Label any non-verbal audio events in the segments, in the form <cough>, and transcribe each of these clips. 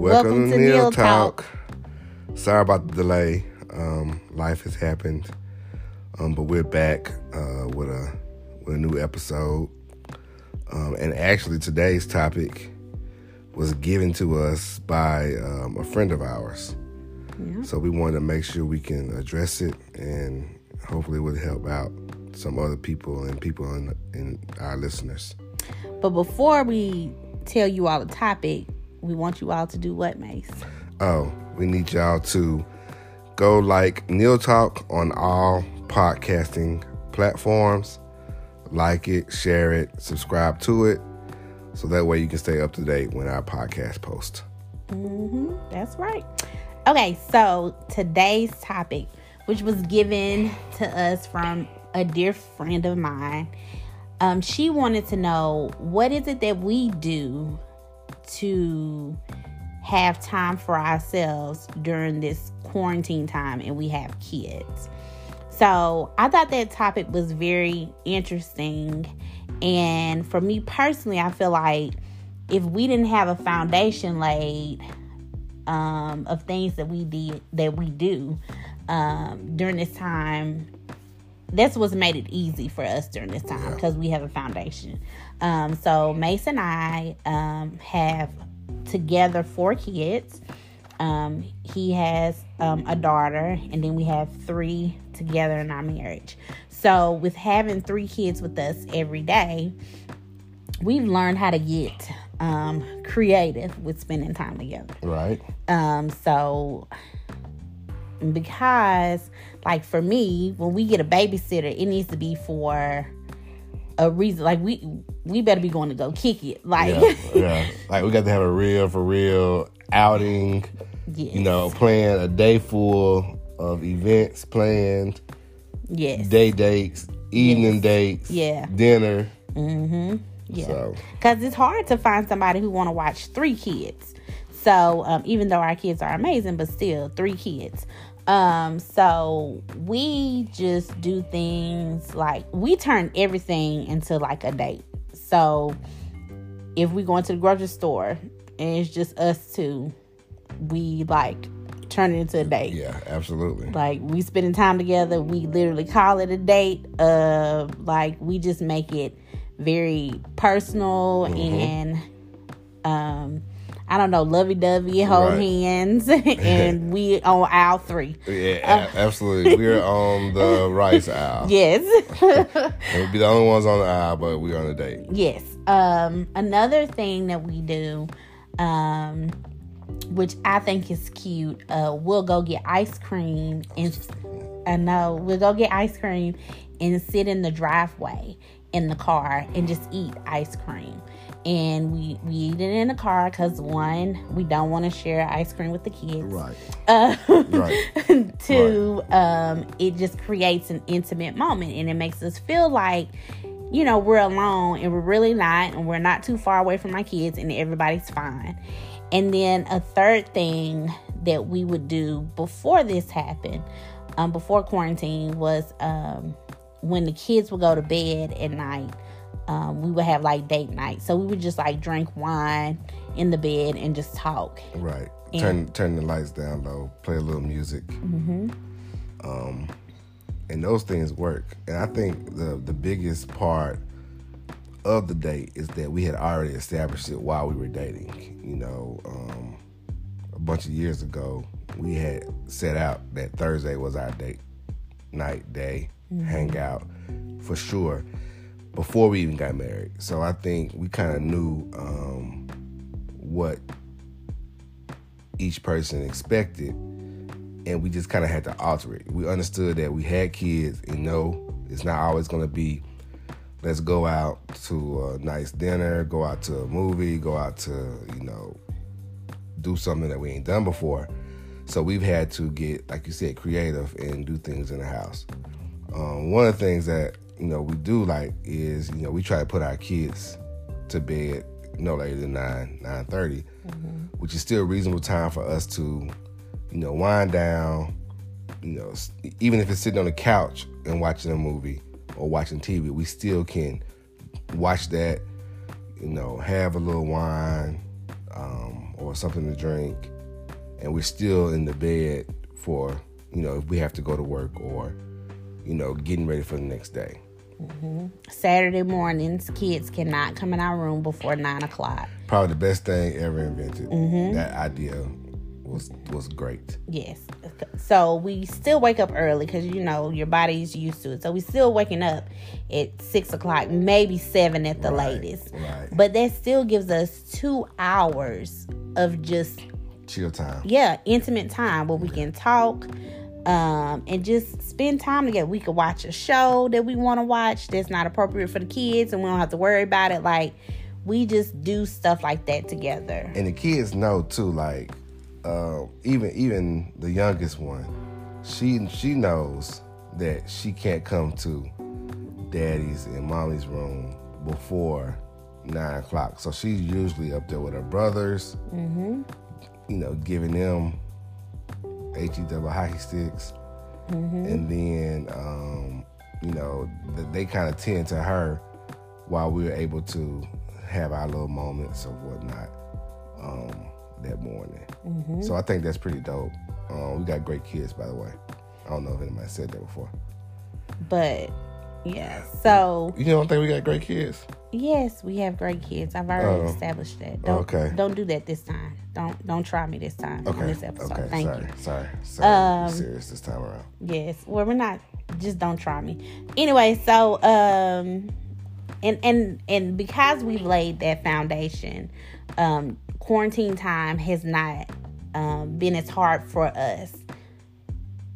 Welcome, to, Neil Talk. Sorry about the delay. Um, life has happened, um, but we're back uh, with a with a new episode. Um, and actually, today's topic was given to us by um, a friend of ours. Yeah. So we wanted to make sure we can address it, and hopefully, it would help out some other people and people in, in our listeners. But before we tell you all the topic, we want you all to do what, Mace? Oh, we need y'all to go like Neil Talk on all podcasting platforms. Like it, share it, subscribe to it, so that way you can stay up to date when our podcast posts. Mm-hmm. That's right. Okay, so today's topic, which was given to us from a dear friend of mine, um, she wanted to know what is it that we do to have time for ourselves during this quarantine time and we have kids. So I thought that topic was very interesting. And for me personally, I feel like if we didn't have a foundation laid um, of things that we did that we do um, during this time, that's what's made it easy for us during this time because we have a foundation. Um, so Mace and I um, have together four kids. Um, he has um, a daughter, and then we have three together in our marriage. So, with having three kids with us every day, we've learned how to get um, creative with spending time together. Right. Um, so because like for me, when we get a babysitter, it needs to be for a reason. Like we we better be going to go kick it. Like Yeah, <laughs> yeah. Like we got to have a real for real outing. yes, You know, plan a day full of events planned, yes, day dates, evening Yes. dates, Yeah. dinner. mm-hmm, yeah. So because it's hard to find somebody who want to watch three kids. So um, even though our kids are amazing, but still three kids. Um, so we just do things like we turn everything into like a date. So if we go into the grocery store and it's just us two, we like turn it into a date. yeah, absolutely. Like we spending time together, we literally call it a date. Uh, like we just make it very personal and um, I don't know, lovey dovey, hold Right. hands, <laughs> and <laughs> we on aisle three. Yeah, a- absolutely. We're on the rice aisle. <laughs> Yes, we'll be the only ones on the aisle, but we're on a date. yes. Um, another thing that we do, um, which I think is cute, uh, we'll go get ice cream and I know we'll go get ice cream and sit in the driveway in the car and just eat ice cream. And we, we eat it in the car because one, we don't want to share ice cream with the kids. Right. Uh, <laughs> Right. two, um, it just creates an intimate moment and it makes us feel like, you know, we're alone and we're really not, and we're not too far away from my kids and everybody's fine. And then a third thing that we would do before this happened, um, before quarantine, was um, when the kids would go to bed at night, um, we would have like date night. So we would just like drink wine in the bed and just talk. Right. Turn turn the lights down low. Play a little music. Mm-hmm. Um, and those things work. And I think the the biggest part of the date is that we had already established it while we were dating. You know, um, a bunch of years ago, we had set out that Thursday was our date night day, hang out for sure before we even got married. So I think we kind of knew um, what each person expected, and we just kind of had to alter it. We understood that we had kids, and no, it's not always going to be. Let's go out to a nice dinner, go out to a movie, go out to you know, do something that we ain't done before. So we've had to get, like you said, creative and do things in the house. Um, one of the things that you know we do like is you know we try to put our kids to bed no later than nine nine which is still a reasonable time for us to you know wind down. You know, even if it's sitting on the couch and watching a movie or watching TV, we still can watch that. You know, have a little wine um, or something to drink, and we're still in the bed for you know if we have to go to work or you know getting ready for the next day. Saturday mornings, kids cannot come in our room before nine o'clock. Probably the best thing ever invented. Mm-hmm. That idea was was great. Yes. So we still wake up early because you know your body's used to it. So we still waking up at six o'clock, maybe seven at the Right, latest. right. But that still gives us two hours of just Chill time. yeah intimate time where we can talk um and just spend time together. We could watch a show that we want to watch that's not appropriate for the kids and we don't have to worry about it. Like we just do stuff like that together. And the kids know too like uh, even even the youngest one she she knows that she can't come to daddy's and mommy's room before nine o'clock. So she's usually up there with her brothers mm-hmm. you know giving them he double hockey sticks and then um, you know th- they kind of tend to her while we were able to have our little moments of whatnot um, that morning. So I think that's pretty dope. Um, we got great kids, by the way. I don't know if anybody said that before. but yeah so You don't think we got great kids? yes we have great kids i've already Oh. established that don't Okay. don't do that this time don't don't try me this time on Okay. this episode okay. thank sorry. you Sorry. Sorry. Um, serious this time around. Yes. Well, we're not. Just don't try me. Anyway, so um, and and and because we've laid that foundation, um, quarantine time has not um been as hard for us.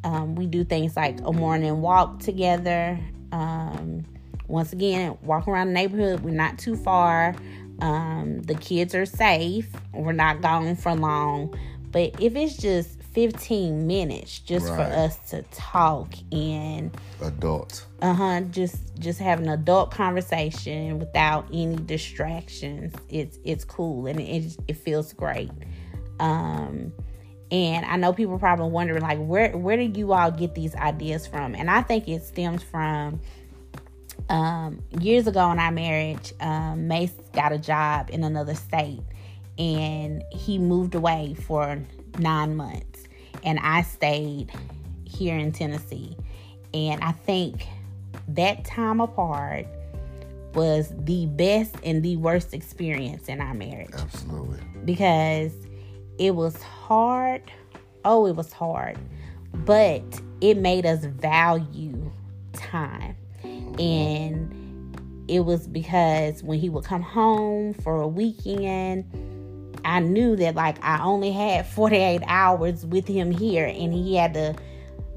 Um, we do things like a morning walk together. Um, once again, walk around the neighborhood. We're not too far. Um, the kids are safe. We're not gone for long. But if it's just 15 minutes just for us to talk and Adult. uh-huh just just have an adult conversation without any distractions it's it's cool and it, it feels great um and i know people probably wondering like where where do you all get these ideas from? And i think it stems from um years ago in our marriage um mace got a job in another state and he moved away for nine months. And i stayed here in tennessee. And i think that time apart was the best and the worst experience in our marriage. Absolutely. because it was hard. Oh, it was hard. But it made us value time. And it was because when he would come home for a weekend, I knew that like I only had 48 hours with him here and he had to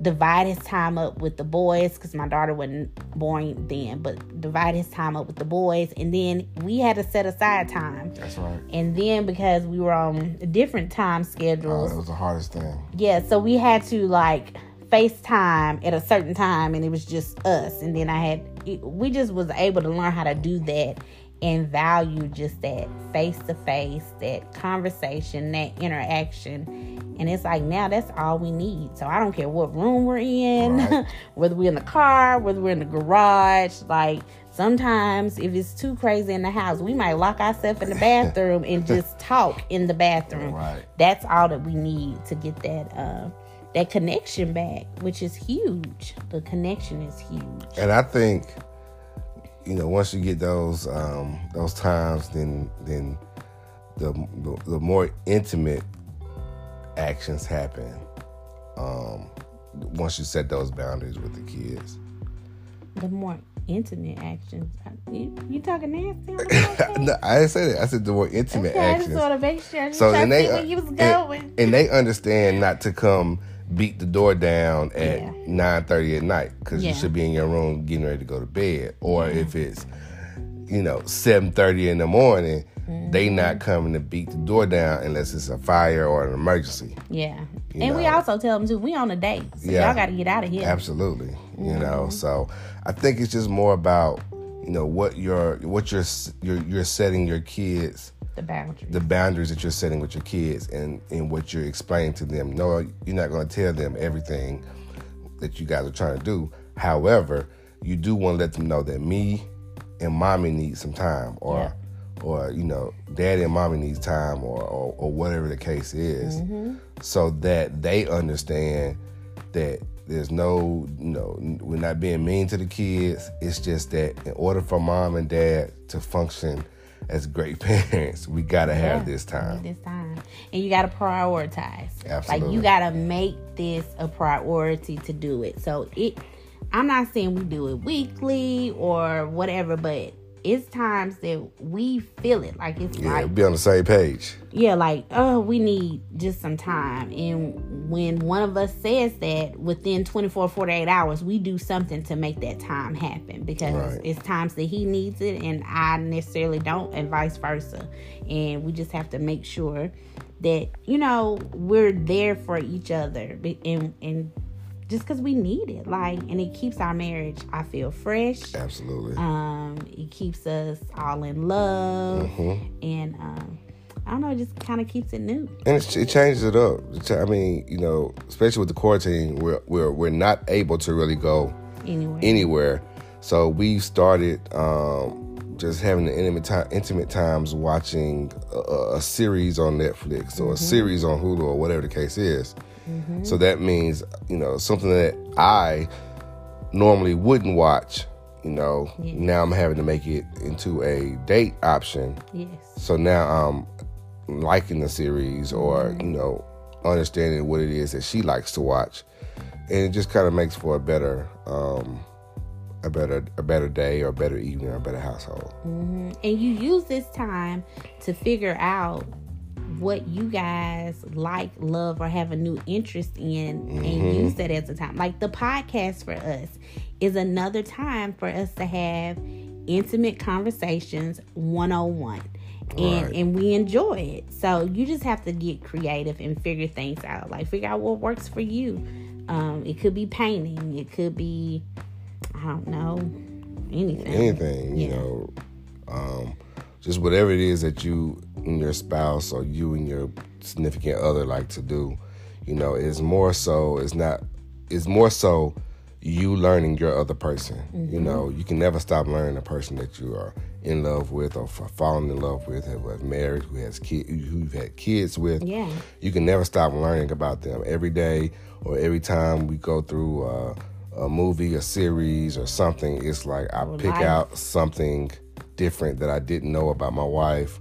divide his time up with the boys because my daughter wasn't born then, but divide his time up with the boys. And then we had to set aside time. That's right. And then because we were on different time Oh, schedules, that was the hardest thing. yeah, so we had to like FaceTime at a certain time and it was just us. And then I had, we just was able to learn how to do that and value just that face to face, that conversation, that interaction. And it's like now that's all we need. So I don't care what room we're in, Right. <laughs> whether we're in the car, whether we're in the garage. Like sometimes if it's too crazy in the house, we might lock ourselves in the bathroom and just <laughs> talk in the bathroom Right. that's all that we need to get that uh, that connection back, which is huge. The connection is huge. And I think, you know, once you get those um, those times, then then the, the the more intimate actions happen. Um, once you set those boundaries with the kids. The more intimate actions. You, you talking nasty? <laughs> No, I didn't say that. I said the more intimate okay, I just actions. want to make sure. So then they see where you was and- and, they understand not to come beat the door down at Yeah. nine thirty at night because Yeah. you should be in your room getting ready to go to bed. Or if it's you know seven thirty in the morning, they Mm-hmm. not coming to beat the door down unless it's a fire or an emergency. yeah, you and we also tell them too. We on a date, so Yeah. y'all got to get out of here. Absolutely, you Mm-hmm. know. So I think it's just more about you know what you're what you're you're, you're setting your kids The boundary. the boundaries that you're setting with your kids and, and what you're explaining to them. No, you're not going to tell them everything that you guys are trying to do. However, you do want to let them know that me and mommy need some time, or Yeah. or you know, daddy and mommy needs time, or or, or whatever the case is, Mm-hmm. so that they understand that there's no, you know, we're not being mean to the kids. It's just that in order for mom and dad to function as great <laughs> parents, we gotta have this time. This time, and you got to prioritize. Absolutely. Like you got to make this a priority to do it. So it, I'm not saying we do it weekly or whatever, but it's times that we feel it. Like it's Yeah, like be on the same page. yeah, like, oh, we need just some time. And when one of us says that within 24, 48 hours, we do something to make that time happen because Right. it's times that he needs it and I necessarily don't, and vice versa. And we just have to make sure that, you know, we're there for each other and, and just because we need it. Like, and it keeps our marriage, I feel, fresh. Absolutely. Um, it keeps us all in love, Mm-hmm. and um, I don't know, it just kind of keeps it new. and it, it changes it up. I mean, you know, especially with the quarantine, we're we're we're not able to really go Anyway, anywhere. So we started um, just having the intimate time, intimate times watching a, a series on Netflix or a series on Hulu or whatever the case is. Mm-hmm. So that means you know something that I normally wouldn't watch. You know, Yeah. now I'm having to make it into a date option. yes, So now I'm liking the series or, mm-hmm. you know, understanding what it is that she likes to watch. And it just kind of makes for a better um a better a better day or a better evening or a better household. Mm-hmm. and you use this time to figure out what you guys like, love, or have a new interest in, and use that as a time. Like the podcast for us is another time for us to have intimate conversations one on one. And, Right. and we enjoy it. So you just have to get creative and figure things out. Like figure out what works for you. Um, it could be painting. It could be, I don't know, anything. Anything, you Yeah. know, um just whatever it is that you and your spouse or you and your significant other like to do, you know, it's more so it's not it's more so you learning your other person. You know, you can never stop learning the person that you are in love with or falling in love with, who have married, who has kids, who you've had kids with. Yeah. You can never stop learning about them every day or every time we go through uh, a movie, a series, or something. It's like I pick life. out something different that I didn't know about my wife.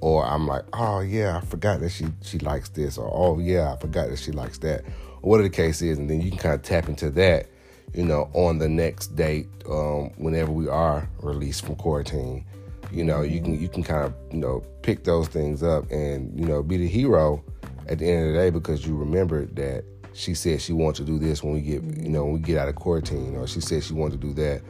Or I'm like, oh yeah, I forgot that she she likes this, or oh yeah, I forgot that she likes that, or whatever the case is, and then you can kind of tap into that, you know, on the next date, um, whenever we are released from quarantine. You know, you can you can kind of you know pick those things up and you know be the hero at the end of the day because you remembered that she said she wanted to do this when we get you know when we get out of quarantine, or she said she wanted to do that,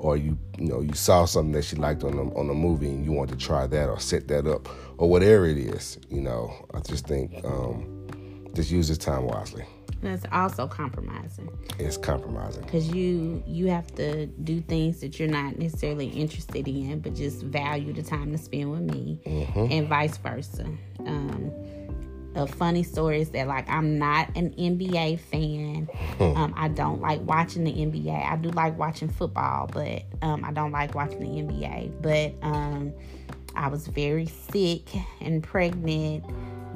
or you you know you saw something that she liked on the on the movie and you want to try that or set that up or whatever it is. You know, I just think um, just use this time wisely. That's also compromising It's compromising. because you you have to do things that you're not necessarily interested in, but just value the time to spend with me, and vice versa. Um, a funny story is that like I'm not an NBA fan. Um, I don't like watching the NBA. I do like watching football, but um, I don't like watching the NBA. But um, I was very sick and pregnant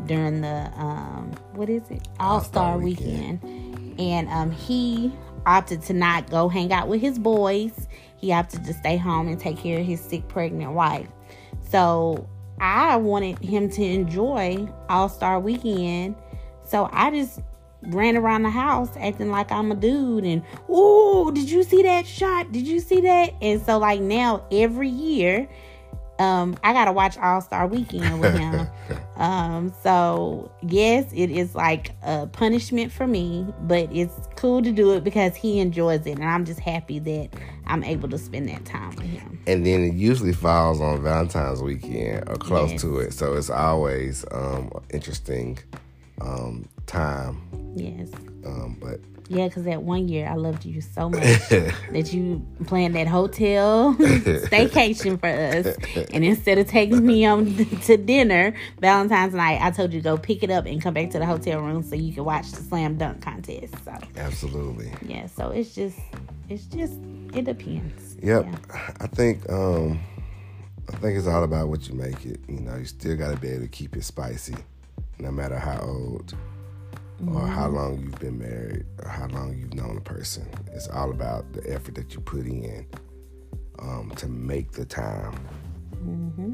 during the um, what is it All Star All-Star weekend. and um, he opted to not go hang out with his boys. He opted to stay home and take care of his sick pregnant wife. So I wanted him to enjoy All Star Weekend. So I just ran around the house acting like I'm a dude and oh, did you see that shot? Did you see that? And so like now every year, um, I gotta watch All Star Weekend with him. <laughs> um, so yes, it is like a punishment for me, but it's cool to do it because he enjoys it, and I'm just happy that I'm able to spend that time with him. and then it usually falls on Valentine's weekend or close Yes. to it. So it's always um, interesting um, time. Yes. Um, but Yeah, because that one year I loved you so much <laughs> that you planned that hotel <laughs> staycation for us. And instead of taking me on <laughs> to dinner Valentine's night, I told you to go pick it up and come back to the hotel room so you could watch the slam dunk contest. So, absolutely. yeah, so it's just, it's just, it depends. Yep. Yeah. I think um, I think it's all about what you make it. You know, you still got to be able to keep it spicy, no matter how old mm-hmm. or how long you've been married or how long you've known a person. It's all about the effort that you put in um, to make the time. Mm-hmm.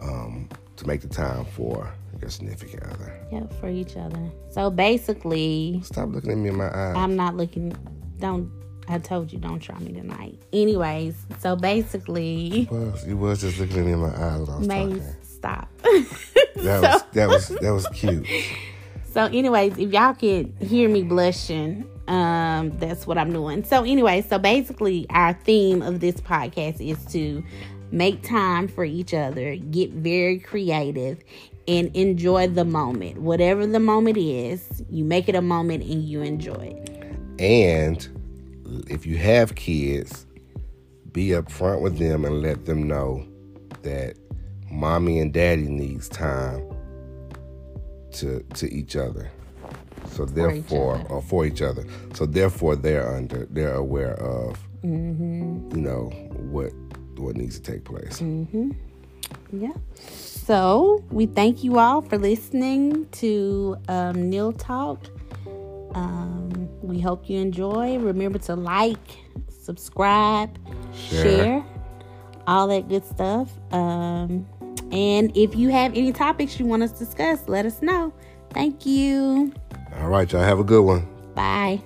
Um, to make the time for your significant other. Yeah, for each other. So basically, stop looking at me in my eyes. I'm not looking. Don't. I told you don't try me tonight. Anyways, so basically, you was, you was just looking at me in my eyes when I was talking. Stop. that <laughs> so, was that was that was cute. So, anyways, if y'all could hear me blushing, um, that's what I'm doing. So, anyway, so basically, our theme of this podcast is to make time for each other, get very creative, and enjoy the moment. Whatever the moment is, you make it a moment and you enjoy it. And if you have kids, be upfront with them and let them know that mommy and daddy needs time to to each other. So therefore, for or for each other. So therefore, they're under they're aware of mm-hmm. you know what what needs to take place. Mm-hmm. Yeah. So we thank you all for listening to um, Neil Talk. Um, we hope you enjoy. Remember to like, subscribe, share, share all that good stuff. Um, and if you have any topics you want us to discuss, let us know. Thank you. All right, y'all have a good one. Bye.